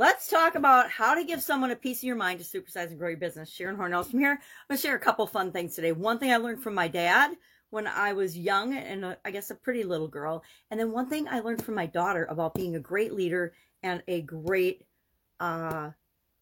let's talk about how to give someone a piece of your mind to supersize and grow your business. Sharon Hornells from here. I'm going to share a couple fun things today. One thing I learned from my dad when I was young and a, I guess a pretty little girl. And then one thing I learned from my daughter about being a great leader and a great uh,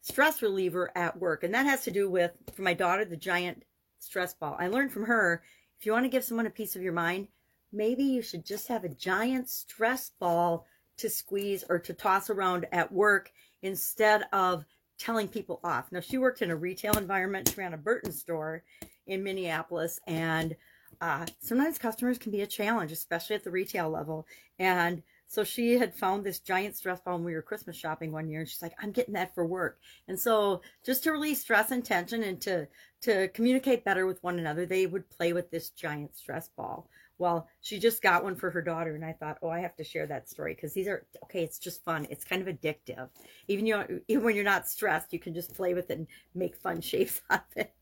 stress reliever at work. And that has to do with, for my daughter, the giant stress ball. I learned from her if you want to give someone a piece of your mind, maybe you should just have a giant stress ball to squeeze or to toss around at work instead of telling people off. Now, she worked in a retail environment. She ran a Burton store in Minneapolis, and uh, sometimes customers can be a challenge, especially at the retail level. And so she had found this giant stress ball when we were Christmas shopping one year, and she's like, "I'm getting that for work." And so, just to release stress and tension, and to to communicate better with one another, they would play with this giant stress ball. Well, she just got one for her daughter, and I thought, oh, I have to share that story because these are okay. It's just fun. It's kind of addictive. Even you, even when you're not stressed, you can just play with it and make fun shapes out of it.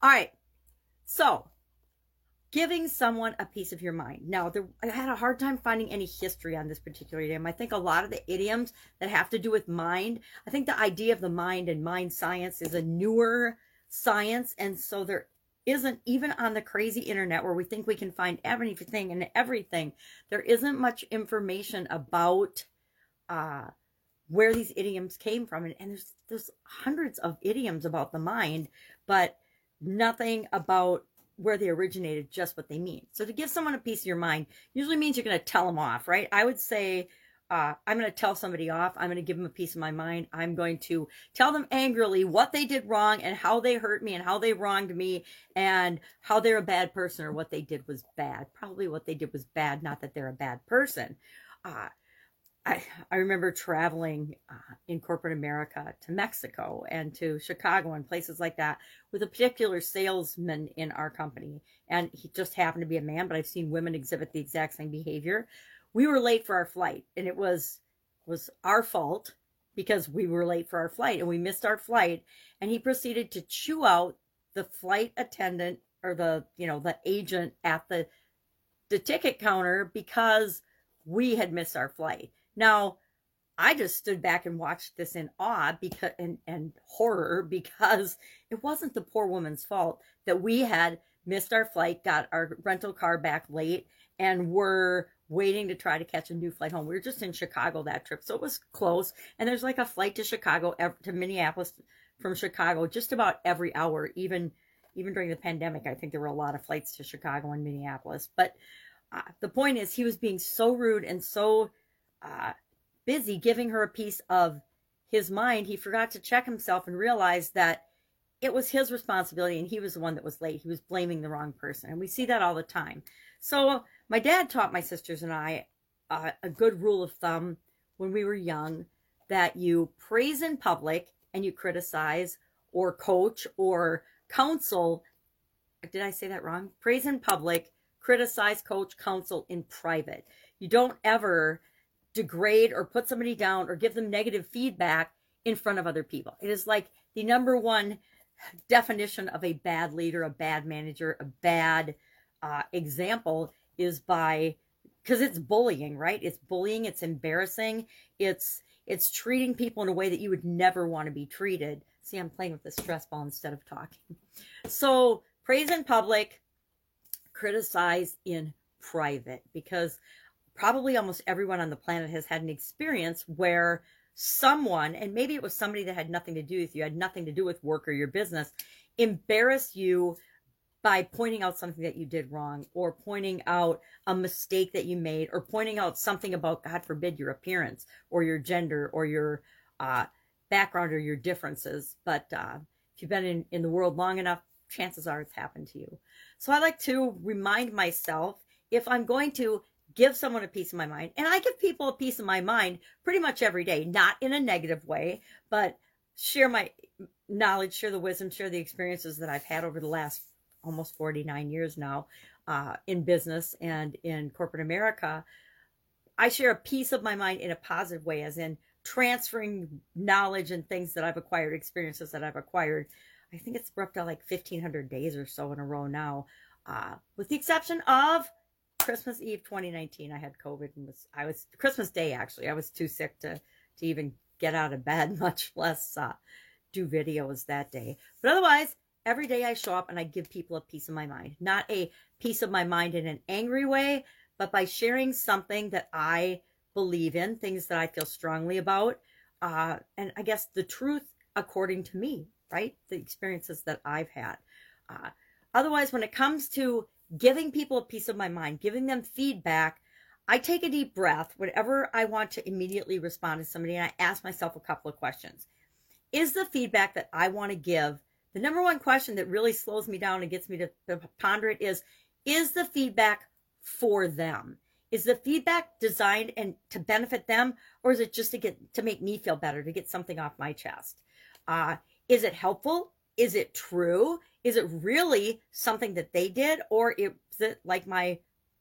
All right, so giving someone a piece of your mind. Now, there, I had a hard time finding any history on this particular idiom. I think a lot of the idioms that have to do with mind, I think the idea of the mind and mind science is a newer science. And so there isn't, even on the crazy internet where we think we can find everything and everything, there isn't much information about uh, where these idioms came from. And, and there's, there's hundreds of idioms about the mind, but nothing about where they originated, just what they mean. So to give someone a piece of your mind usually means you're going to tell them off, right? I would say, uh, I'm going to tell somebody off. I'm going to give them a piece of my mind. I'm going to tell them angrily what they did wrong and how they hurt me and how they wronged me and how they're a bad person or what they did was bad. Probably what they did was bad, not that they're a bad person. Uh, I, I remember traveling uh, in corporate America to Mexico and to Chicago and places like that with a particular salesman in our company. And he just happened to be a man, but I've seen women exhibit the exact same behavior. We were late for our flight and it was, was our fault because we were late for our flight and we missed our flight. And he proceeded to chew out the flight attendant or the, you know, the agent at the, the ticket counter because we had missed our flight now, I just stood back and watched this in awe because and, and horror because it wasn't the poor woman's fault that we had missed our flight, got our rental car back late, and were waiting to try to catch a new flight home. We were just in Chicago that trip, so it was close. And there's like a flight to Chicago to Minneapolis from Chicago just about every hour, even even during the pandemic. I think there were a lot of flights to Chicago and Minneapolis. But uh, the point is, he was being so rude and so uh, busy giving her a piece of his mind, he forgot to check himself and realize that it was his responsibility and he was the one that was late. He was blaming the wrong person. And we see that all the time. So my dad taught my sisters and I uh, a good rule of thumb when we were young that you praise in public and you criticize or coach or counsel. Did I say that wrong? Praise in public, criticize, coach, counsel in private. You don't ever degrade or put somebody down or give them negative feedback in front of other people. It is like the number one definition of a bad leader, a bad manager, a bad uh, example is by because it's bullying, right? It's bullying, it's embarrassing, it's it's treating people in a way that you would never want to be treated. See, I'm playing with the stress ball instead of talking. So praise in public, criticize in private because probably almost everyone on the planet has had an experience where someone, and maybe it was somebody that had nothing to do with you, had nothing to do with work or your business, embarrass you by pointing out something that you did wrong or pointing out a mistake that you made or pointing out something about, God forbid, your appearance or your gender or your uh, background or your differences. But uh, if you've been in, in the world long enough, chances are it's happened to you. So I like to remind myself if I'm going to give someone a piece of my mind. And I give people a piece of my mind pretty much every day, not in a negative way, but share my knowledge, share the wisdom, share the experiences that I've had over the last almost 49 years now uh, in business and in corporate America. I share a piece of my mind in a positive way, as in transferring knowledge and things that I've acquired, experiences that I've acquired. I think it's up to like 1,500 days or so in a row now, uh, with the exception of Christmas Eve 2019, I had COVID and was I was Christmas Day actually. I was too sick to to even get out of bed, much less uh, do videos that day. But otherwise, every day I show up and I give people a piece of my mind. Not a piece of my mind in an angry way, but by sharing something that I believe in, things that I feel strongly about, uh, and I guess the truth according to me, right? The experiences that I've had. Uh, otherwise, when it comes to giving people a piece of my mind, giving them feedback, I take a deep breath whenever I want to immediately respond to somebody and I ask myself a couple of questions. Is the feedback that I want to give the number one question that really slows me down and gets me to, ponder it is is the feedback for them? Is the feedback designed and to benefit them, or is it just to get to make me feel better, to get something off my chest? Uh, is it helpful? Is it true? Is it really something that they did, or is it like my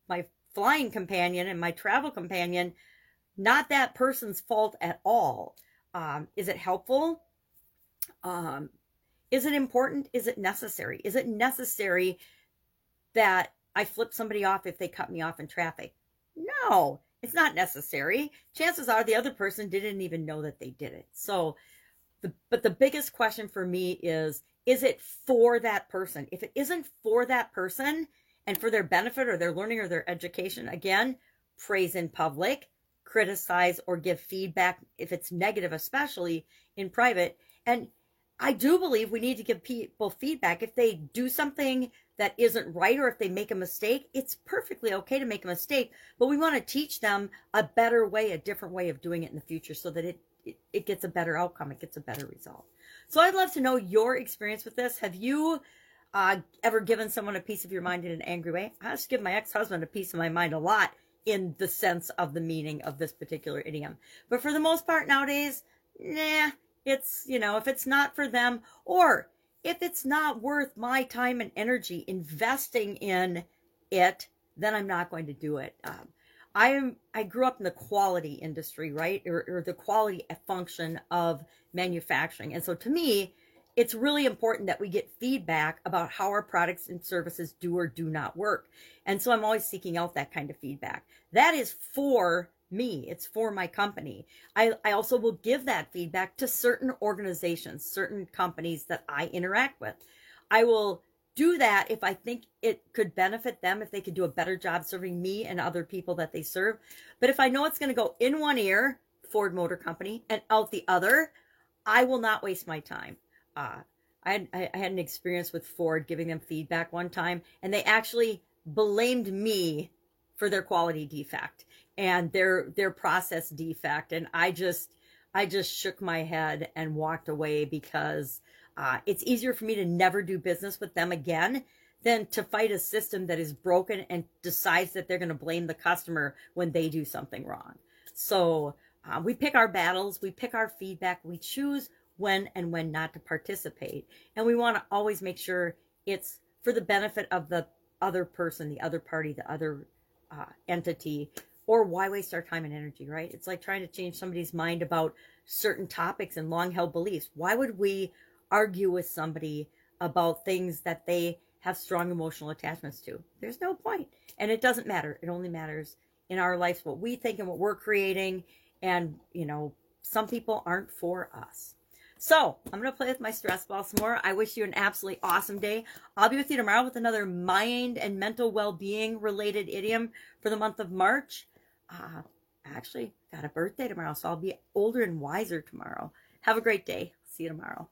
my flying companion and my travel companion, not that person's fault at all? Um, is it helpful? Um, is it important? Is it necessary? Is it necessary that I flip somebody off if they cut me off in traffic? No, it's not necessary. Chances are the other person didn't even know that they did it. So, the, but the biggest question for me is is it for that person? If it isn't for that person and for their benefit or their learning or their education, again, praise in public, criticize or give feedback if it's negative, especially in private. And I do believe we need to give people feedback. If they do something that isn't right or if they make a mistake, it's perfectly okay to make a mistake, but we want to teach them a better way, a different way of doing it in the future so that it, it, it gets a better outcome, it gets a better result. So I'd love to know your experience with this. Have you uh, ever given someone a piece of your mind in an angry way? I used to give my ex-husband a piece of my mind a lot in the sense of the meaning of this particular idiom. But for the most part nowadays, nah, it's, you know, if it's not for them or if it's not worth my time and energy investing in it, then I'm not going to do it. Um, I am. I grew up in the quality industry, right, or, or the quality function of manufacturing, and so to me, it's really important that we get feedback about how our products and services do or do not work. And so I'm always seeking out that kind of feedback. That is for me. It's for my company. I, I also will give that feedback to certain organizations, certain companies that I interact with. I will do that if I think it could benefit them, if they could do a better job serving me and other people that they serve. But if I know it's going to go in one ear, Ford Motor Company, and out the other, I will not waste my time. Uh, I had, I had an experience with Ford giving them feedback one time, and they actually blamed me for their quality defect and their their process defect and i just i just shook my head and walked away because uh, it's easier for me to never do business with them again than to fight a system that is broken and decides that they're going to blame the customer when they do something wrong so uh, we pick our battles we pick our feedback we choose when and when not to participate and we want to always make sure it's for the benefit of the other person the other party the other uh, entity or why waste our time and energy, right? It's like trying to change somebody's mind about certain topics and long held beliefs. Why would we argue with somebody about things that they have strong emotional attachments to? There's no point. And it doesn't matter. It only matters in our lives what we think and what we're creating. And, you know, some people aren't for us. So I'm going to play with my stress ball some more. I wish you an absolutely awesome day. I'll be with you tomorrow with another mind and mental well being related idiom for the month of March uh, actually got a birthday tomorrow, so I'll be older and wiser tomorrow. Have a great day. See you tomorrow.